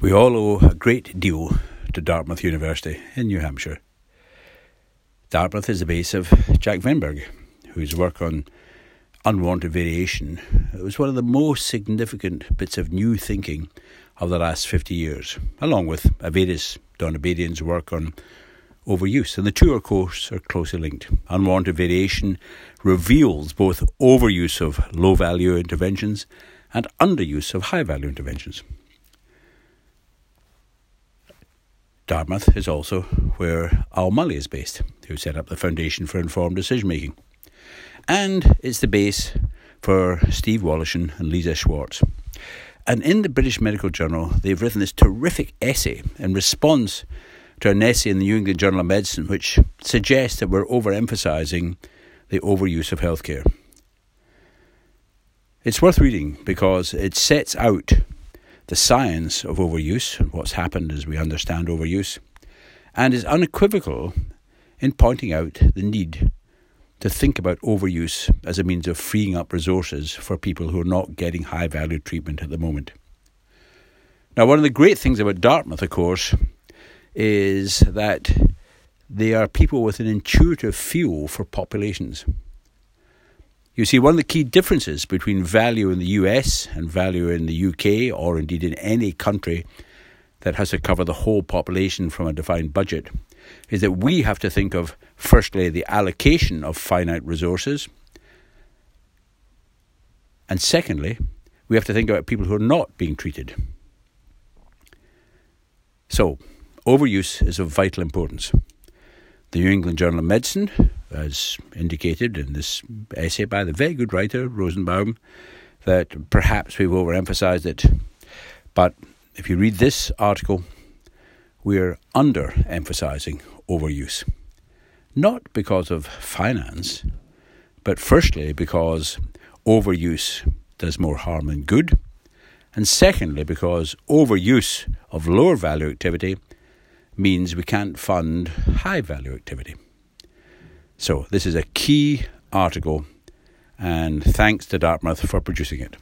We all owe a great deal to Dartmouth University in New Hampshire. Dartmouth is the base of Jack Wennberg, whose work on unwanted variation was one of the most significant bits of new thinking of the last 50 years, along with Avedis Donabedian's work on overuse. And the two, of course, are closely linked. Unwanted variation reveals both overuse of low value interventions and underuse of high value interventions. Dartmouth is also where Al Mulley is based, who set up the Foundation for Informed Decision Making. And it's the base for Steve Woloshin and Lisa Schwartz. And in the British Medical Journal, they've written this terrific essay in response to an essay in the New England Journal of Medicine, which suggests that we're overemphasizing the overuse of healthcare. It's worth reading because it sets out the science of overuse and what's happened as we understand overuse, and is unequivocal in pointing out the need to think about overuse as a means of freeing up resources for people who are not getting high value treatment at the moment. Now, one of the great things about Dartmouth, of course, is that they are people with an intuitive feel for populations. You see, one of the key differences between value in the US and value in the UK, or indeed in any country that has to cover the whole population from a defined budget, is that we have to think of, firstly, the allocation of finite resources, and secondly, we have to think about people who are not being treated. So, overuse is of vital importance. The New England Journal of Medicine as indicated in this essay by the very good writer Rosenbaum, that perhaps we've overemphasized it. But if you read this article, we're underemphasizing overuse. Not because of finance, but firstly because overuse does more harm than good, and secondly because overuse of lower value activity means we can't fund high value activity. So, this is a key article, and thanks to Dartmouth for producing it.